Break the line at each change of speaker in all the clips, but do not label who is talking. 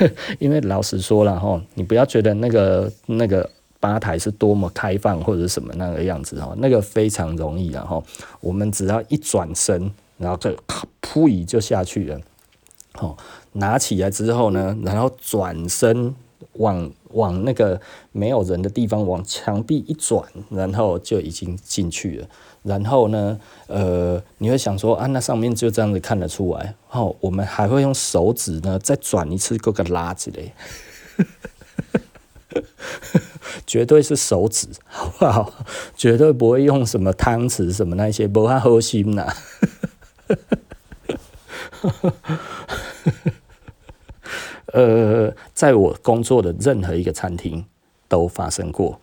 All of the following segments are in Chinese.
因为老实说了哈，你不要觉得那个那个吧台是多么开放或者什么那个样子哈，那个非常容易然后我们只要一转身，然后就噗一就下去了。好，拿起来之后呢，然后转身往往那个没有人的地方往墙壁一转，然后就已经进去了。然后呢，呃，你会想说啊，那上面就这样子看得出来。哦，我们还会用手指呢，再转一次，给个拉起来，绝对是手指，好不好？绝对不会用什么汤匙什么那些，不太核心呐。呃，在我工作的任何一个餐厅都发生过，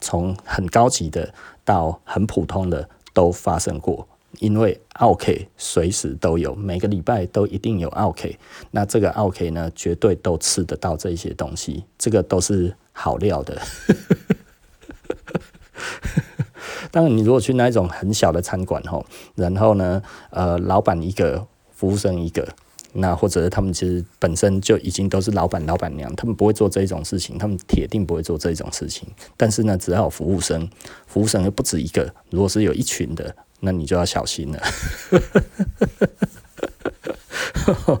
从很高级的到很普通的。都发生过，因为奥 k 随时都有，每个礼拜都一定有奥 k。那这个奥 k 呢，绝对都吃得到这些东西，这个都是好料的。当然，你如果去那一种很小的餐馆吼，然后呢，呃，老板一个，服务生一个。那或者他们其实本身就已经都是老板、老板娘，他们不会做这种事情，他们铁定不会做这种事情。但是呢，只要服务生，服务生又不止一个，如果是有一群的，那你就要小心了。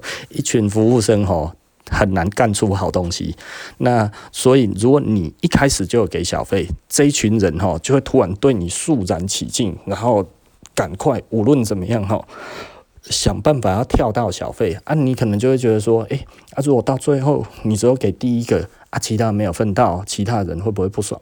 一群服务生吼，很难干出好东西。那所以，如果你一开始就有给小费，这一群人吼就会突然对你肃然起敬，然后赶快无论怎么样吼。想办法要跳到小费啊，你可能就会觉得说，诶、啊，如果到最后你只有给第一个啊，其他没有分到，其他人会不会不爽？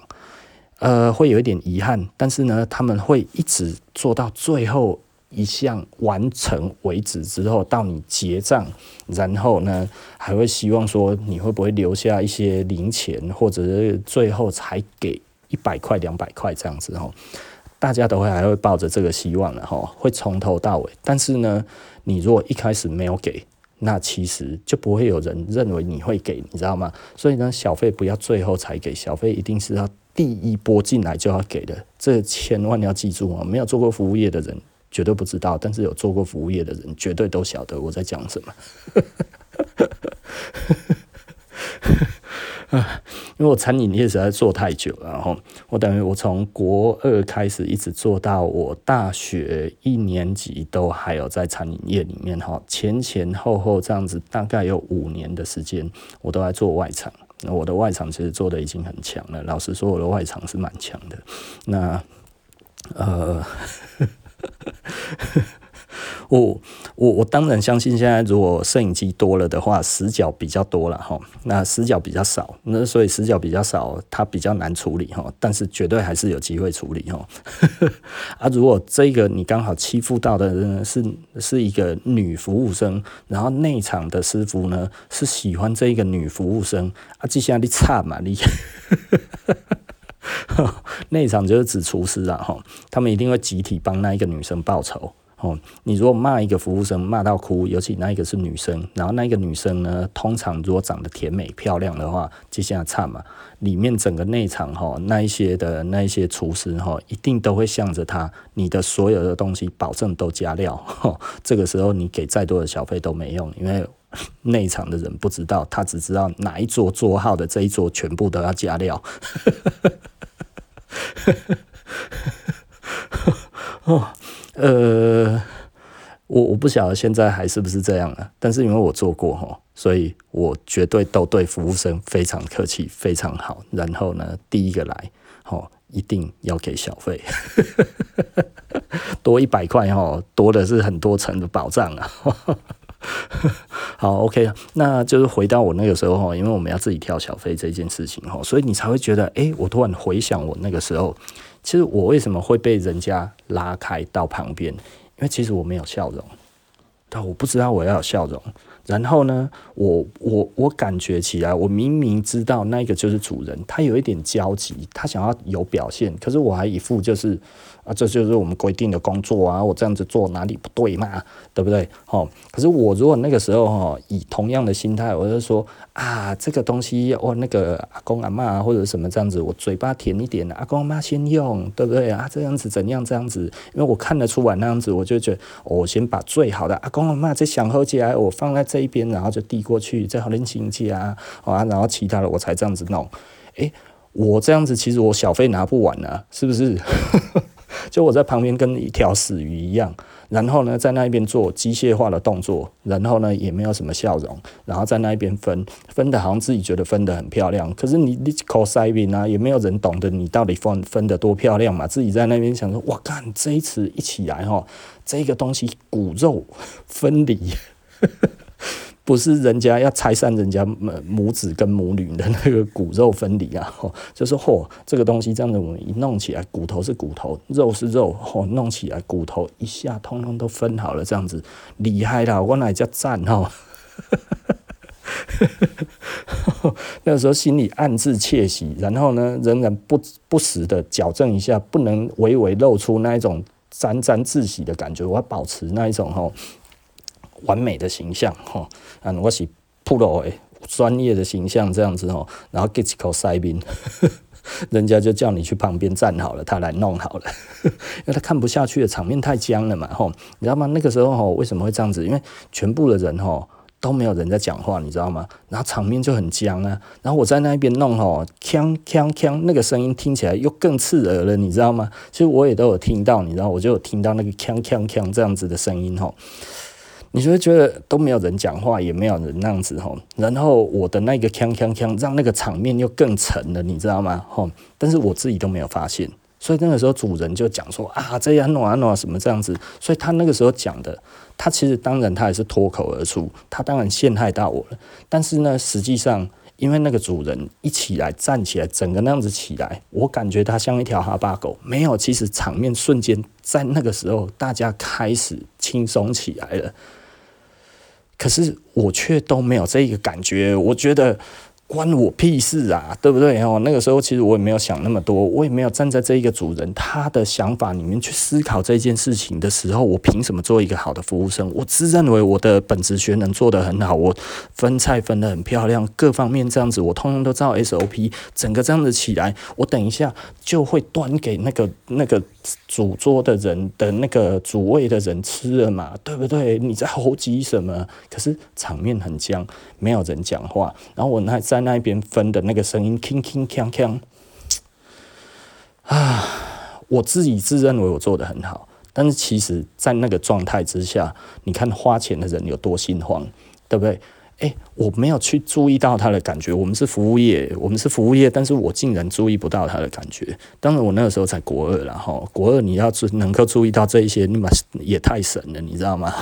呃，会有一点遗憾，但是呢，他们会一直做到最后一项完成为止之后，到你结账，然后呢，还会希望说你会不会留下一些零钱，或者是最后才给一百块、两百块这样子哦。大家都会还会抱着这个希望的哈，会从头到尾。但是呢，你如果一开始没有给，那其实就不会有人认为你会给，你知道吗？所以呢，小费不要最后才给，小费一定是要第一波进来就要给的。这千万要记住哦，没有做过服务业的人绝对不知道，但是有做过服务业的人绝对都晓得我在讲什么。啊，因为我餐饮业实在做太久了，然后我等于我从国二开始一直做到我大学一年级都还有在餐饮业里面哈，前前后后这样子大概有五年的时间，我都在做外场。那我的外场其实做的已经很强了，老实说我的外场是蛮强的。那呃。我我我当然相信，现在如果摄影机多了的话，死角比较多了哈。那死角比较少，那所以死角比较少，它比较难处理哈。但是绝对还是有机会处理哈。啊，如果这个你刚好欺负到的人是是一个女服务生，然后内场的师傅呢是喜欢这一个女服务生啊，这下你差嘛你。内场就是指厨师啊哈，他们一定会集体帮那一个女生报仇。哦，你如果骂一个服务生骂到哭，尤其那一个是女生，然后那一个女生呢，通常如果长得甜美漂亮的话，接下来唱嘛，里面整个内场哈，那一些的那一些厨师哈，一定都会向着他，你的所有的东西保证都加料，这个时候你给再多的小费都没用，因为内场的人不知道，他只知道哪一桌桌号的这一桌全部都要加料。哦。呃，我我不晓得现在还是不是这样了，但是因为我做过哈，所以我绝对都对服务生非常客气，非常好。然后呢，第一个来，哈，一定要给小费，多一百块哈，多的是很多层的保障啊。好，OK，那就是回到我那个时候哈，因为我们要自己挑小费这件事情哈，所以你才会觉得，哎、我突然回想我那个时候。其实我为什么会被人家拉开到旁边？因为其实我没有笑容，但我不知道我要有笑容。然后呢，我我我感觉起来，我明明知道那个就是主人，他有一点焦急，他想要有表现，可是我还一副就是。啊，这就是我们规定的工作啊！我这样子做哪里不对嘛？对不对？哦，可是我如果那个时候哈，以同样的心态，我就说啊，这个东西哦，那个阿公阿嬷或者什么这样子，我嘴巴甜一点，阿公阿嬷先用，对不对啊？这样子怎样？这样子，因为我看得出来那样子，我就觉得，我先把最好的阿公阿嬷这想喝起来，我放在这一边，然后就递过去，再好拎请假啊，啊然后其他的我才这样子弄。诶、我这样子其实我小费拿不完啊，是不是？就我在旁边跟一条死鱼一样。然后呢，在那一边做机械化的动作，然后呢，也没有什么笑容，然后在那一边分分的，好像自己觉得分的很漂亮。可是你你口塞边啊，也没有人懂得你到底分分的多漂亮嘛。自己在那边想说，哇，干这一次一起来哈，这个东西骨肉分离。不是人家要拆散人家母子跟母女的那个骨肉分离啊，就是嚯，这个东西这样子我们一弄起来，骨头是骨头，肉是肉，嚯，弄起来骨头一下通通都分好了，这样子厉害啦，我哪叫赞哈，那个时候心里暗自窃喜，然后呢，仍然不不时的矫正一下，不能微微露出那一种沾沾自喜的感觉，我要保持那一种哈。完美的形象，哈，啊，我是 pro 诶，专业的形象这样子哦，然后给一口塞宾，人家就叫你去旁边站好了，他来弄好了，因为他看不下去的场面太僵了嘛，吼，你知道吗？那个时候吼，为什么会这样子？因为全部的人吼都没有人在讲话，你知道吗？然后场面就很僵啊，然后我在那边弄吼，锵锵锵，那个声音听起来又更刺耳了，你知道吗？其实我也都有听到，你知道，我就有听到那个锵锵锵这样子的声音吼。你就会觉得都没有人讲话，也没有人那样子吼，然后我的那个锵锵锵，让那个场面又更沉了，你知道吗？吼，但是我自己都没有发现，所以那个时候主人就讲说啊，这样弄啊弄啊什么这样子，所以他那个时候讲的，他其实当然他也是脱口而出，他当然陷害到我了，但是呢，实际上。因为那个主人一起来站起来，整个那样子起来，我感觉他像一条哈巴狗。没有，其实场面瞬间在那个时候，大家开始轻松起来了。可是我却都没有这个感觉，我觉得。关我屁事啊，对不对哦？那个时候其实我也没有想那么多，我也没有站在这一个主人他的想法里面去思考这件事情的时候，我凭什么做一个好的服务生？我自认为我的本职学能做得很好，我分菜分得很漂亮，各方面这样子，我通通都照 SOP，整个这样子起来，我等一下就会端给那个那个主桌的人的那个主位的人吃了嘛，对不对？你在猴急什么？可是场面很僵，没有人讲话，然后我那在。在那边分的那个声音，铿铿锵锵，啊！我自己自认为我做得很好，但是其实，在那个状态之下，你看花钱的人有多心慌，对不对？诶，我没有去注意到他的感觉。我们是服务业，我们是服务业，但是我竟然注意不到他的感觉。当然，我那个时候才国二，然后国二你要注能够注意到这一些，你妈也太神了，你知道吗？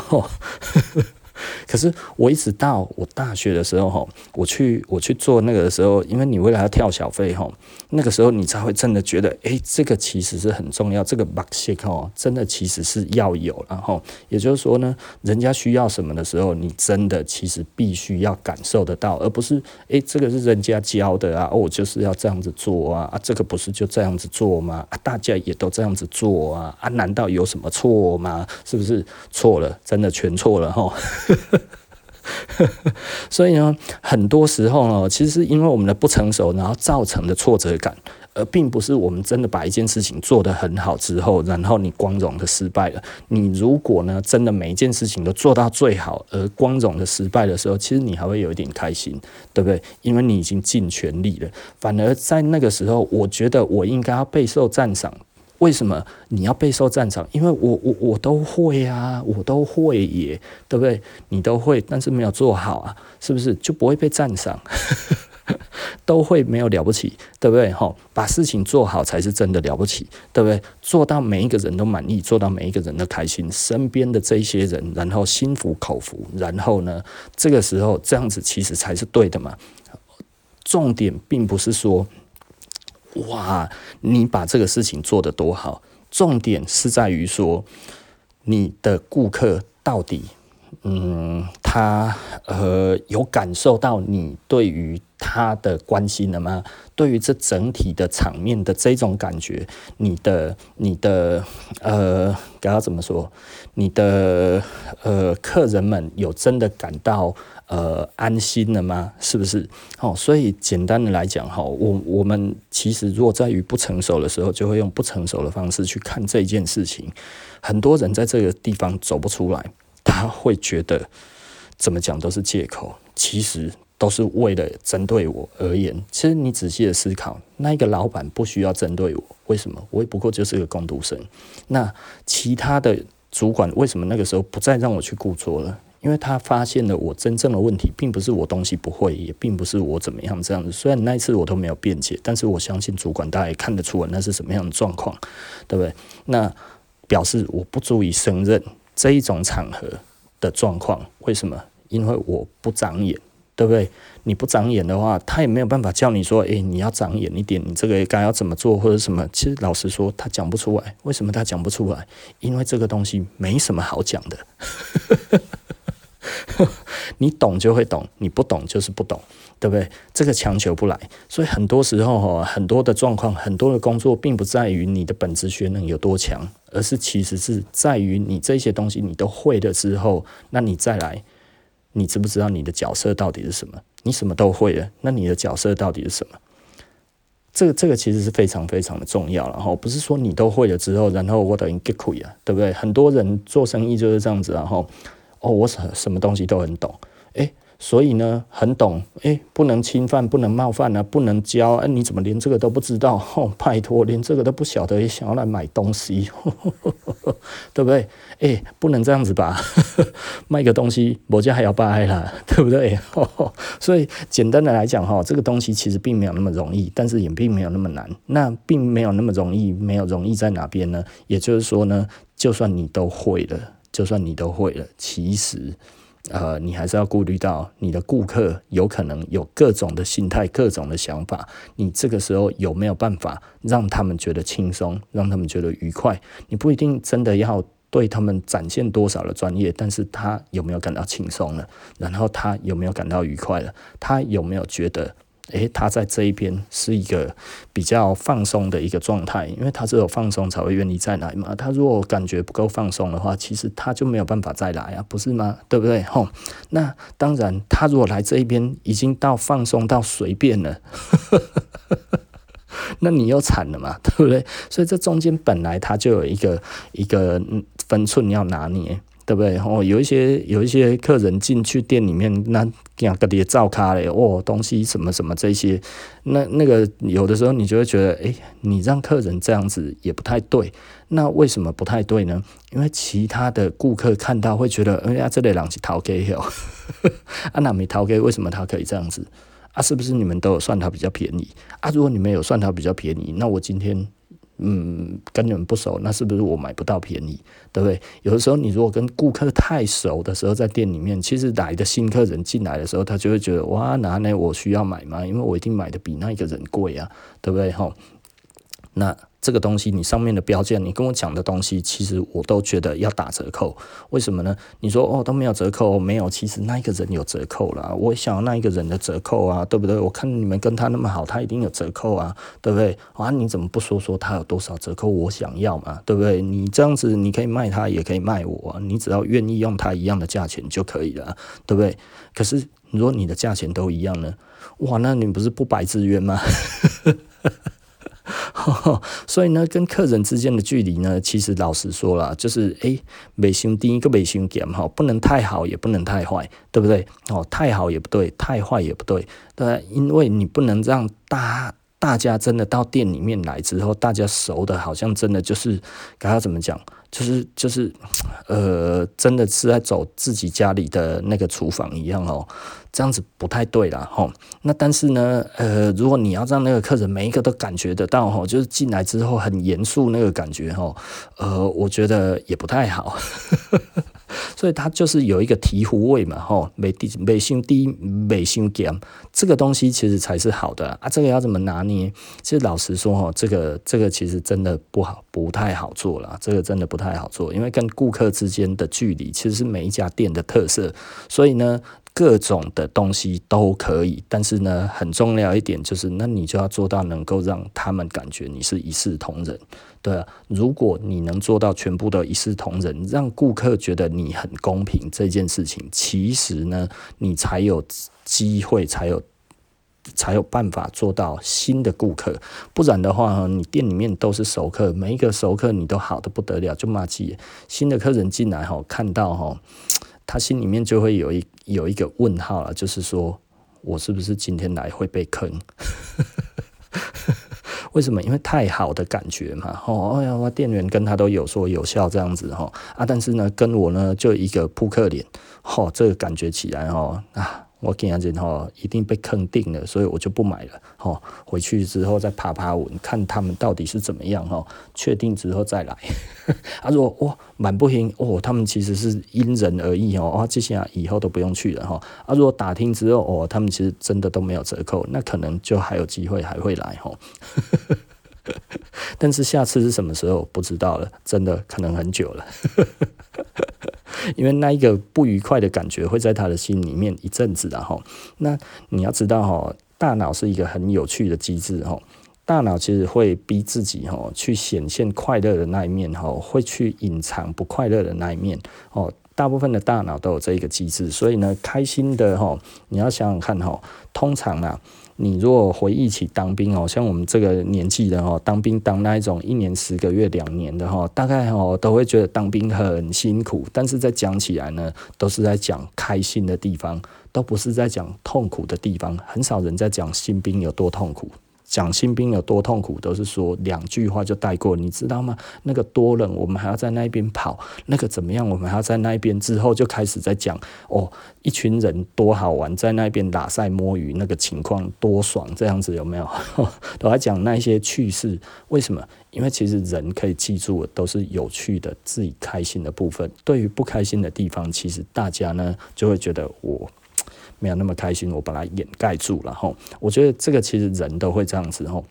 可是我一直到我大学的时候，哈，我去我去做那个的时候，因为你为了要跳小费，哈，那个时候你才会真的觉得，哎，这个其实是很重要，这个 b u c k e，真的其实是要有，然后也就是说呢，人家需要什么的时候，你真的其实必须要感受得到，而不是，哎，这个是人家教的啊，我就是要这样子做啊，啊，这个不是就这样子做吗？啊，大家也都这样子做啊，啊，难道有什么错吗？是不是错了？真的全错了，哈。所以呢，很多时候呢，其实是因为我们的不成熟，然后造成的挫折感，而并不是我们真的把一件事情做得很好之后，然后你光荣的失败了。你如果呢，真的每一件事情都做到最好，而光荣的失败的时候，其实你还会有一点开心，对不对？因为你已经尽全力了。反而在那个时候，我觉得我应该要备受赞赏。为什么你要备受赞赏？因为我我我都会啊，我都会耶，对不对？你都会，但是没有做好啊，是不是就不会被赞赏？都会没有了不起，对不对？吼，把事情做好才是真的了不起，对不对？做到每一个人都满意，做到每一个人都开心，身边的这些人，然后心服口服，然后呢，这个时候这样子其实才是对的嘛。重点并不是说。哇，你把这个事情做得多好！重点是在于说，你的顾客到底，嗯，他呃有感受到你对于他的关心了吗？对于这整体的场面的这种感觉，你的你的呃，该要怎么说？你的呃客人们有真的感到？呃，安心了吗？是不是？哦，所以简单的来讲，哈，我我们其实若在于不成熟的时候，就会用不成熟的方式去看这件事情。很多人在这个地方走不出来，他会觉得怎么讲都是借口，其实都是为了针对我而言。其实你仔细的思考，那一个老板不需要针对我，为什么？我也不过就是个工读生。那其他的主管为什么那个时候不再让我去顾作了？因为他发现了我真正的问题，并不是我东西不会，也并不是我怎么样这样子。虽然那一次我都没有辩解，但是我相信主管大概看得出来那是什么样的状况，对不对？那表示我不足以胜任这一种场合的状况。为什么？因为我不长眼，对不对？你不长眼的话，他也没有办法叫你说，诶，你要长眼一点，你这个该要怎么做或者什么。其实老实说，他讲不出来。为什么他讲不出来？因为这个东西没什么好讲的。你懂就会懂，你不懂就是不懂，对不对？这个强求不来，所以很多时候哈，很多的状况，很多的工作，并不在于你的本职学能有多强，而是其实是在于你这些东西你都会了之后，那你再来，你知不知道你的角色到底是什么？你什么都会了，那你的角色到底是什么？这个这个其实是非常非常的重要，然后不是说你都会了之后，然后我等于 get 亏啊，对不对？很多人做生意就是这样子，然后。哦，我什什么东西都很懂，诶，所以呢，很懂，诶，不能侵犯，不能冒犯啊，不能教，哎，你怎么连这个都不知道？哦，拜托，连这个都不晓得，也想要来买东西，呵呵呵对不对？诶，不能这样子吧？卖个东西，我家还要掰了，对不对？呵呵所以简单的来讲，哈，这个东西其实并没有那么容易，但是也并没有那么难。那并没有那么容易，没有容易在哪边呢？也就是说呢，就算你都会了。就算你都会了，其实，呃，你还是要顾虑到你的顾客有可能有各种的心态、各种的想法。你这个时候有没有办法让他们觉得轻松，让他们觉得愉快？你不一定真的要对他们展现多少的专业，但是他有没有感到轻松了？然后他有没有感到愉快了？他有没有觉得？诶，他在这一边是一个比较放松的一个状态，因为他只有放松才会愿意再来嘛。他如果感觉不够放松的话，其实他就没有办法再来啊，不是吗？对不对？吼，那当然，他如果来这一边已经到放松到随便了，那你又惨了嘛，对不对？所以这中间本来他就有一个一个分寸要拿捏。对不对？哦，有一些有一些客人进去店里面，那两个碟照咖嘞，哦，东西什么什么这些，那那个有的时候你就会觉得，哎，你让客人这样子也不太对。那为什么不太对呢？因为其他的顾客看到会觉得，哎呀，这类人是逃给哟，啊，那没逃给，为什么他可以这样子？啊，是不是你们都有算他比较便宜？啊，如果你们有算他比较便宜，那我今天。嗯，跟你们不熟，那是不是我买不到便宜？对不对？有的时候，你如果跟顾客太熟的时候，在店里面，其实来的新客人进来的时候，他就会觉得哇，哪呢？我需要买吗？因为我一定买的比那个人贵啊，对不对？哈，那。这个东西，你上面的标价，你跟我讲的东西，其实我都觉得要打折扣。为什么呢？你说哦，都没有折扣，没有，其实那一个人有折扣啦。我想要那一个人的折扣啊，对不对？我看你们跟他那么好，他一定有折扣啊，对不对？啊，你怎么不说说他有多少折扣？我想要嘛，对不对？你这样子，你可以卖他，也可以卖我，你只要愿意用他一样的价钱就可以了，对不对？可是如果你的价钱都一样呢？哇，那你不是不白之冤吗？所以呢，跟客人之间的距离呢，其实老实说了，就是诶，袂伤低，个眉心点哈，不能太好，也不能太坏，对不对？哦，太好也不对，太坏也不对，对，因为你不能让大大家真的到店里面来之后，大家熟的好像真的就是，该要怎么讲？就是就是，呃，真的是在走自己家里的那个厨房一样哦，这样子不太对啦吼。那但是呢，呃，如果你要让那个客人每一个都感觉得到吼，就是进来之后很严肃那个感觉吼，呃，我觉得也不太好。所以它就是有一个醍醐味嘛，吼，美低美心低美心咸，这个东西其实才是好的啊。这个要怎么拿捏？其实老实说，吼，这个这个其实真的不好，不太好做了。这个真的不太好做，因为跟顾客之间的距离其实是每一家店的特色。所以呢。各种的东西都可以，但是呢，很重要一点就是，那你就要做到能够让他们感觉你是一视同仁，对。如果你能做到全部的一视同仁，让顾客觉得你很公平，这件事情，其实呢，你才有机会，才有才有办法做到新的顾客。不然的话，你店里面都是熟客，每一个熟客你都好的不得了，就骂街。新的客人进来哈，看到哈。他心里面就会有一有一个问号了，就是说我是不是今天来会被坑？为什么？因为太好的感觉嘛，哦，哎呀，我店员跟他都有说有笑这样子哈啊，但是呢，跟我呢就一个扑克脸，哦，这个感觉起来哦啊。我给人家哈，一定被坑定了，所以我就不买了。哈，回去之后再爬爬文，看他们到底是怎么样。哈，确定之后再来。他说：“哇，满不行哦，他们其实是因人而异哦。啊，这些以后都不用去了哈。啊，如果打听之后哦，他们其实真的都没有折扣，那可能就还有机会还会来哈。但是下次是什么时候不知道了，真的可能很久了。”因为那一个不愉快的感觉会在他的心里面一阵子的哈。那你要知道哈，大脑是一个很有趣的机制哈。大脑其实会逼自己哈去显现快乐的那一面哈，会去隐藏不快乐的那一面哦。大部分的大脑都有这一个机制，所以呢，开心的哈，你要想想看哈，通常啊。你如果回忆起当兵哦，像我们这个年纪的哦，当兵当那一种一年十个月、两年的哦，大概哦都会觉得当兵很辛苦，但是在讲起来呢，都是在讲开心的地方，都不是在讲痛苦的地方，很少人在讲新兵有多痛苦。讲新兵有多痛苦，都是说两句话就带过，你知道吗？那个多冷，我们还要在那边跑；那个怎么样，我们还要在那边。之后就开始在讲哦，一群人多好玩，在那边打赛摸鱼，那个情况多爽，这样子有没有？都在讲那些趣事。为什么？因为其实人可以记住的都是有趣的、自己开心的部分。对于不开心的地方，其实大家呢就会觉得我。没有那么开心，我把它掩盖住了吼。我觉得这个其实人都会这样子吼。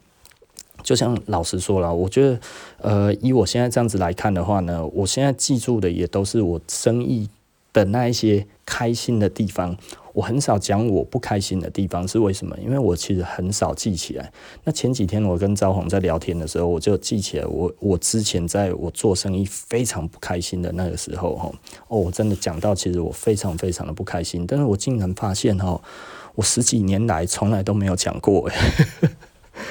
就像老实说了，我觉得呃，以我现在这样子来看的话呢，我现在记住的也都是我生意的那一些开心的地方。我很少讲我不开心的地方，是为什么？因为我其实很少记起来。那前几天我跟赵红在聊天的时候，我就记起来我我之前在我做生意非常不开心的那个时候，哦，我真的讲到其实我非常非常的不开心，但是我竟然发现哈，我十几年来从来都没有讲过，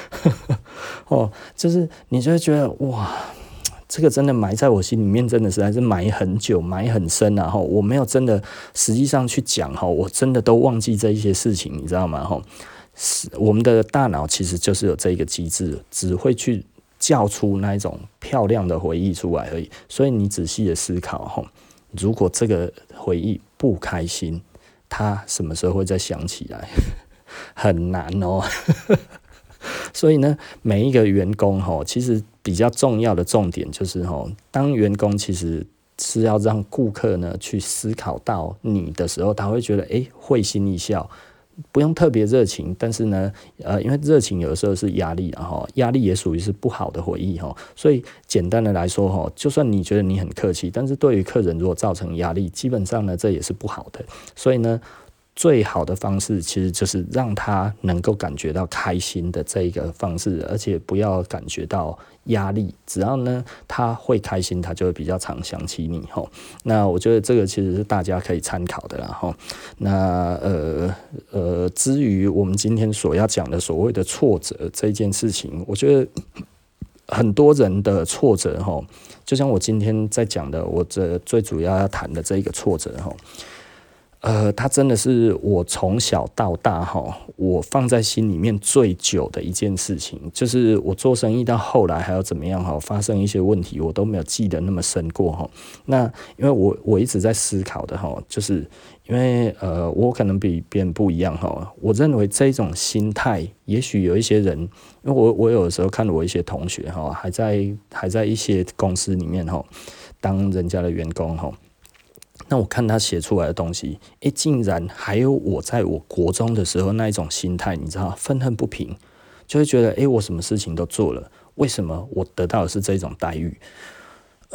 哦，就是你就会觉得哇。这个真的埋在我心里面，真的是还是埋很久，埋很深啊！哈，我没有真的实际上去讲哈，我真的都忘记这一些事情，你知道吗？哈，是我们的大脑其实就是有这个机制，只会去叫出那一种漂亮的回忆出来而已。所以你仔细的思考哈，如果这个回忆不开心，他什么时候会再想起来？很难哦。所以呢，每一个员工哈，其实比较重要的重点就是哈，当员工其实是要让顾客呢去思考到你的时候，他会觉得诶，会心一笑，不用特别热情，但是呢，呃，因为热情有的时候是压力，然后压力也属于是不好的回忆哈。所以简单的来说哈，就算你觉得你很客气，但是对于客人如果造成压力，基本上呢，这也是不好的。所以呢。最好的方式其实就是让他能够感觉到开心的这一个方式，而且不要感觉到压力。只要呢他会开心，他就会比较常想起你吼。那我觉得这个其实是大家可以参考的啦吼。那呃呃，至于我们今天所要讲的所谓的挫折这件事情，我觉得 很多人的挫折吼，就像我今天在讲的，我这最主要要谈的这一个挫折吼。呃，他真的是我从小到大哈，我放在心里面最久的一件事情，就是我做生意到后来还要怎么样哈，发生一些问题，我都没有记得那么深过哈。那因为我我一直在思考的哈，就是因为呃，我可能比别人不一样哈。我认为这种心态，也许有一些人，因为我我有的时候看我一些同学哈，还在还在一些公司里面哈，当人家的员工哈。那我看他写出来的东西，诶，竟然还有我在我国中的时候那一种心态，你知道，愤恨不平，就会觉得，诶，我什么事情都做了，为什么我得到的是这种待遇？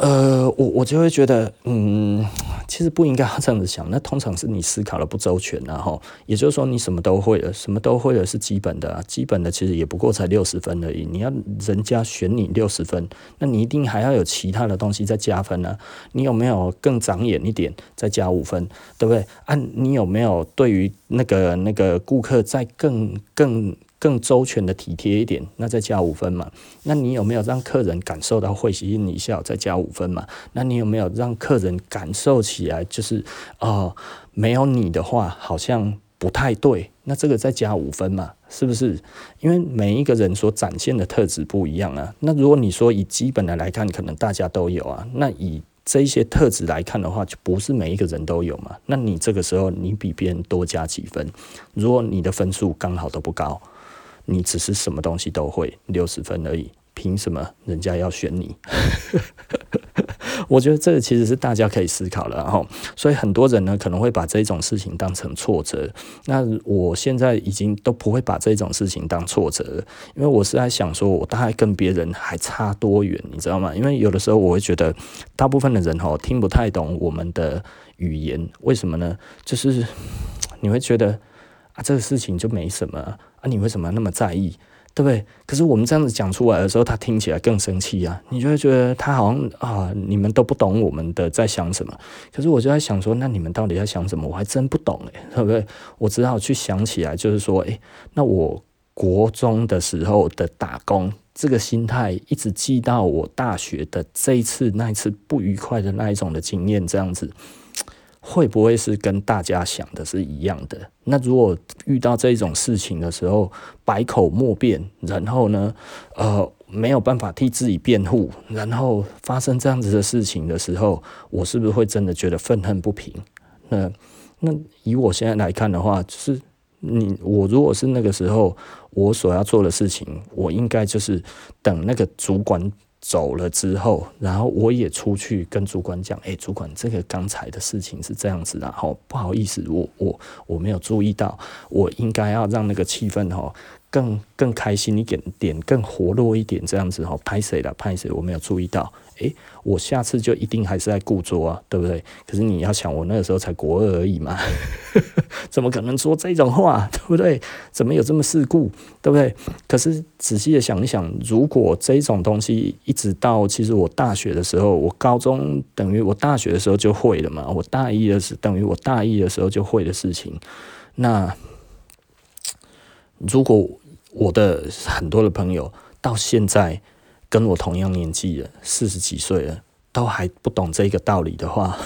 呃，我我就会觉得，嗯，其实不应该要这样子想。那通常是你思考的不周全，然后也就是说你什么都会了，什么都会了是基本的，基本的其实也不过才六十分而已。你要人家选你六十分，那你一定还要有其他的东西再加分呢。你有没有更长眼一点，再加五分，对不对？啊，你有没有对于那个那个顾客再更更更周全的体贴一点，那再加五分嘛。那你有没有让客人感受到会心一笑，再加五分嘛？那你有没有让客人感受起来就是哦，没有你的话好像不太对？那这个再加五分嘛？是不是？因为每一个人所展现的特质不一样啊。那如果你说以基本的来看，可能大家都有啊。那以这一些特质来看的话，就不是每一个人都有嘛。那你这个时候你比别人多加几分，如果你的分数刚好都不高，你只是什么东西都会六十分而已，凭什么人家要选你？我觉得这个其实是大家可以思考的哈，所以很多人呢可能会把这种事情当成挫折。那我现在已经都不会把这种事情当挫折，因为我是在想说，我大概跟别人还差多远，你知道吗？因为有的时候我会觉得，大部分的人哈听不太懂我们的语言，为什么呢？就是你会觉得啊，这个事情就没什么，啊你为什么那么在意？对不对？可是我们这样子讲出来的时候，他听起来更生气啊！你就会觉得他好像啊，你们都不懂我们的在想什么。可是我就在想说，那你们到底在想什么？我还真不懂哎，对不对？我只好去想起来，就是说，哎，那我国中的时候的打工，这个心态一直记到我大学的这一次那一次不愉快的那一种的经验，这样子。会不会是跟大家想的是一样的？那如果遇到这种事情的时候，百口莫辩，然后呢，呃，没有办法替自己辩护，然后发生这样子的事情的时候，我是不是会真的觉得愤恨不平？那那以我现在来看的话，就是你我如果是那个时候，我所要做的事情，我应该就是等那个主管。走了之后，然后我也出去跟主管讲：“哎，主管，这个刚才的事情是这样子的，然后不好意思，我我我没有注意到，我应该要让那个气氛哦。”更更开心一点点，更活络一点，这样子哈，拍谁了？拍谁？我没有注意到，诶、我下次就一定还是在顾桌啊，对不对？可是你要想，我那个时候才国二而已嘛，怎么可能说这种话，对不对？怎么有这么世故，对不对？可是仔细的想一想，如果这种东西一直到其实我大学的时候，我高中等于我大学的时候就会了嘛，我大一的时等于我大一的时候就会的事情，那如果我的很多的朋友到现在跟我同样年纪的，四十几岁了，都还不懂这个道理的话。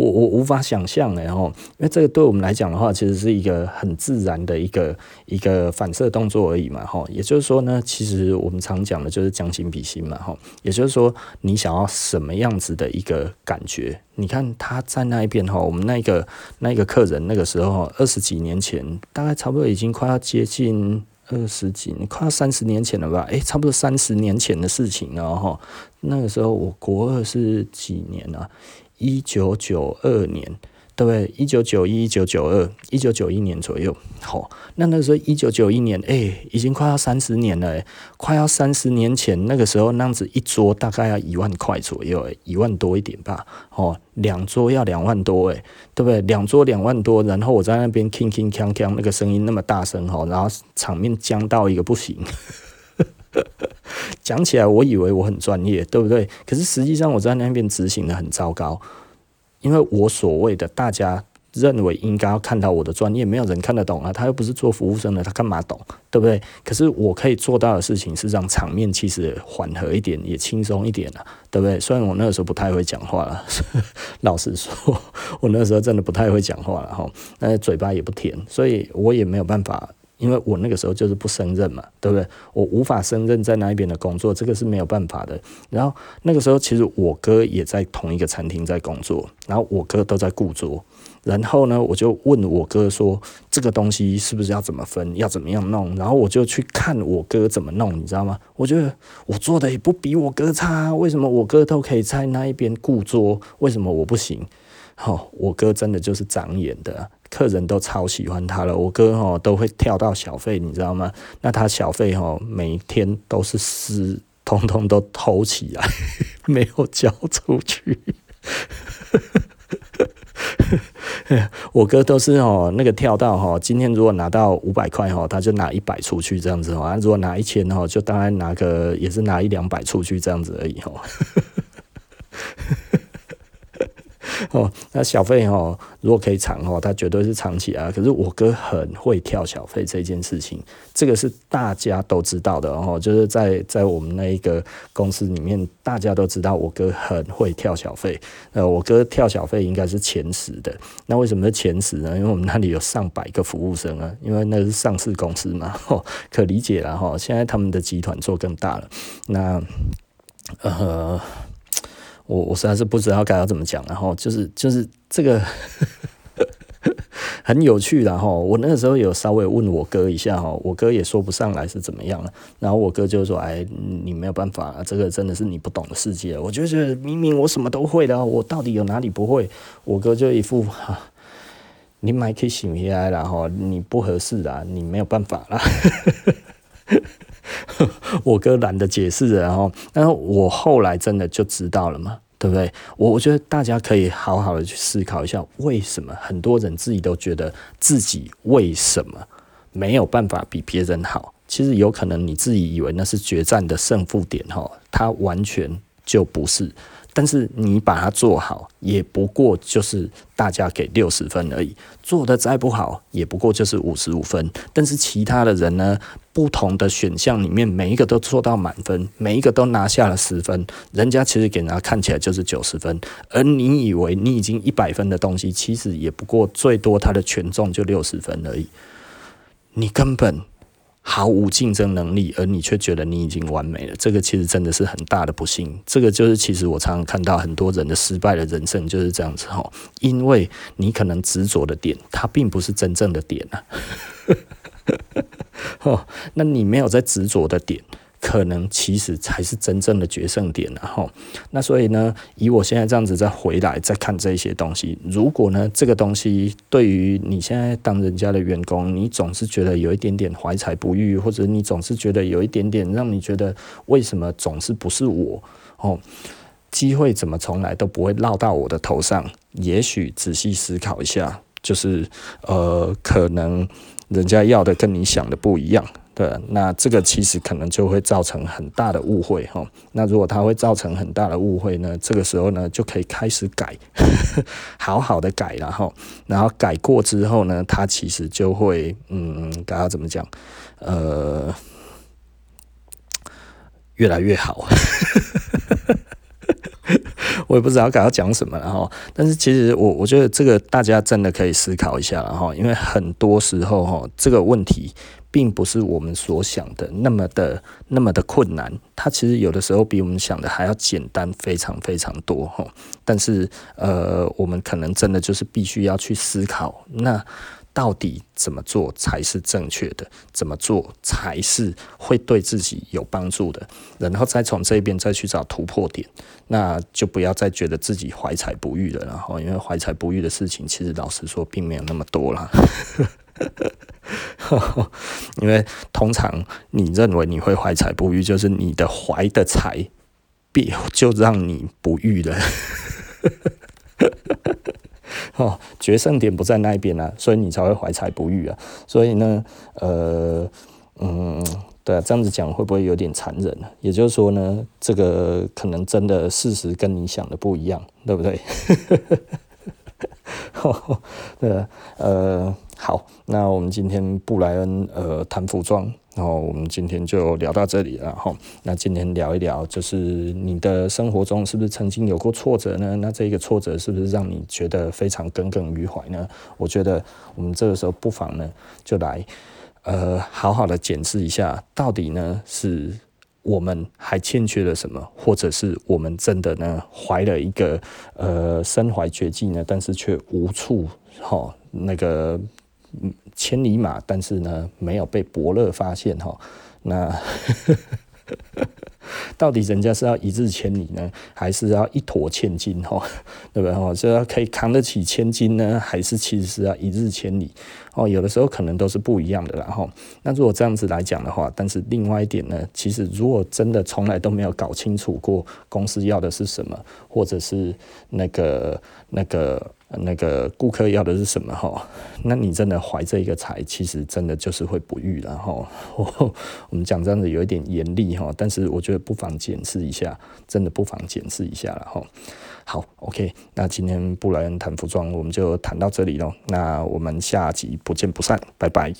我我无法想象然后，因为这个对我们来讲的话，其实是一个很自然的一个一个反射动作而已嘛哈。也就是说呢，其实我们常讲的就是将心比心嘛哈。也就是说，你想要什么样子的一个感觉？你看他在那一边哈，我们那个那个客人那个时候二十几年前，大概差不多已经快要接近。二十几，快要三十年前了吧？诶、差不多三十年前的事情了哈。那个时候我国二是几年啊？一九九二年。对不对？一九九一、一九九二、一九九一年左右，好、那那时候一九九一年，哎，已经快要三十年了，快要三十年前那个时候，那样子一桌大概要一万块左右，一万多一点吧，哦，两桌要两万多，哎，对不对？两桌两万多，然后我在那边铿铿锵锵，那个声音那么大声，哈，然后场面僵到一个不行，讲起来我以为我很专业，对不对？可是实际上我在那边执行的很糟糕。因为我所谓的大家认为应该要看到我的专业，没有人看得懂啊，他又不是做服务生的，他干嘛懂，对不对？可是我可以做到的事情是让场面其实缓和一点，也轻松一点啊，对不对？虽然我那个时候不太会讲话了，老实说，我那时候真的不太会讲话了哈，那嘴巴也不甜，所以我也没有办法。因为我那个时候就是不胜任嘛，对不对？我无法胜任在那一边的工作，这个是没有办法的。然后那个时候，其实我哥也在同一个餐厅在工作，然后我哥都在顾桌。然后呢，我就问我哥说：“这个东西是不是要怎么分？要怎么样弄？”然后我就去看我哥怎么弄，你知道吗？我觉得我做的也不比我哥差，为什么我哥都可以在那一边顾桌？为什么我不行？哦，我哥真的就是长眼的。客人都超喜欢他了，我哥哦都会跳到小费，你知道吗？那他小费哦每天都是私，通通都偷起来，没有交出去。我哥都是哦那个跳到吼，今天如果拿到五百块吼，他就拿一百出去这样子吼，如果拿一千吼，就当然拿个也是拿一两百出去这样子而已哦。哦，那小费哦，如果可以长哦，他绝对是长期啊。可是我哥很会跳小费这件事情，这个是大家都知道的哦，就是在在我们那一个公司里面，大家都知道我哥很会跳小费。呃，我哥跳小费应该是前十的。那为什么是前十呢？因为我们那里有上百个服务生啊，因为那是上市公司嘛，哦，可理解了哈。现在他们的集团做更大了，那呃。我我实在是不知道该要怎么讲，然后就是就是这个很有趣，然后我那个时候有稍微问我哥一下哈，我哥也说不上来是怎么样了，然后我哥就说：“哎，你没有办法，这个真的是你不懂的世界。”我就觉得明明我什么都会的，我到底有哪里不会？我哥就一副哈，你买可以醒回来了哈，你不合适啊，你没有办法啦。我哥懒得解释，然后，但是我后来真的就知道了嘛，对不对？我我觉得大家可以好好的去思考一下，为什么很多人自己都觉得自己为什么没有办法比别人好？其实有可能你自己以为那是决战的胜负点，哈，它完全就不是。但是你把它做好，也不过就是大家给六十分而已。做得再不好，也不过就是五十五分。但是其他的人呢，不同的选项里面，每一个都做到满分，每一个都拿下了十分。人家其实给人家看起来就是九十分，而你以为你已经一百分的东西，其实也不过最多它的权重就六十分而已。你根本。毫无竞争能力，而你却觉得你已经完美了，这个其实真的是很大的不幸。这个就是其实我常常看到很多人的失败的人生就是这样子哦，因为你可能执着的点，它并不是真正的点啊。哦，那你没有在执着的点。可能其实才是真正的决胜点，然后那所以呢，以我现在这样子再回来再看这些东西，如果呢这个东西对于你现在当人家的员工，你总是觉得有一点点怀才不遇，或者你总是觉得有一点点让你觉得为什么总是不是我哦，机会怎么从来都不会落到我的头上？也许仔细思考一下，就是呃，可能人家要的跟你想的不一样。对，那这个其实可能就会造成很大的误会哈。那如果它会造成很大的误会呢，这个时候呢就可以开始改，好好的改，然后，然后改过之后呢，它其实就会，嗯，该要怎么讲？呃，越来越好。我也不知道该要讲什么了哈。但是其实我我觉得这个大家真的可以思考一下了哈，因为很多时候哈，这个问题。并不是我们所想的那么的那么的困难，它其实有的时候比我们想的还要简单，非常非常多哈。但是呃，我们可能真的就是必须要去思考，那到底怎么做才是正确的？怎么做才是会对自己有帮助的？然后再从这边再去找突破点，那就不要再觉得自己怀才不遇了。然后，因为怀才不遇的事情，其实老实说并没有那么多啦。因 为通常你认为你会怀才不遇，就是你的怀的才，必就让你不遇了。哦，决胜点不在那边啊，所以你才会怀才不遇啊。所以呢，呃，嗯，对啊，这样子讲会不会有点残忍呢？也就是说呢，这个可能真的事实跟你想的不一样，对不对？对，呃。好，那我们今天布莱恩呃谈服装，然后我们今天就聊到这里了哈。那今天聊一聊，就是你的生活中是不是曾经有过挫折呢？那这个挫折是不是让你觉得非常耿耿于怀呢？我觉得我们这个时候不妨呢，就来呃好好的检视一下，到底呢是我们还欠缺了什么，或者是我们真的呢怀了一个呃身怀绝技呢，但是却无处哈那个。千里马，但是呢，没有被伯乐发现哈。那 到底人家是要一日千里呢，还是要一掷千金哈？对不对哈？是要可以扛得起千金呢，还是其实是要一日千里？哦，有的时候可能都是不一样的。啦哈，那如果这样子来讲的话，但是另外一点呢，其实如果真的从来都没有搞清楚过公司要的是什么，或者是那个那个。那个顾客要的是什么哈，那你真的怀这一个财，其实真的就是会不育了哈。我们讲这样子有一点严厉哈，但是我觉得不妨检视一下，真的不妨检视一下了哈。好，OK，那今天布莱恩谈服装我们就谈到这里喽，那我们下集不见不散，拜拜。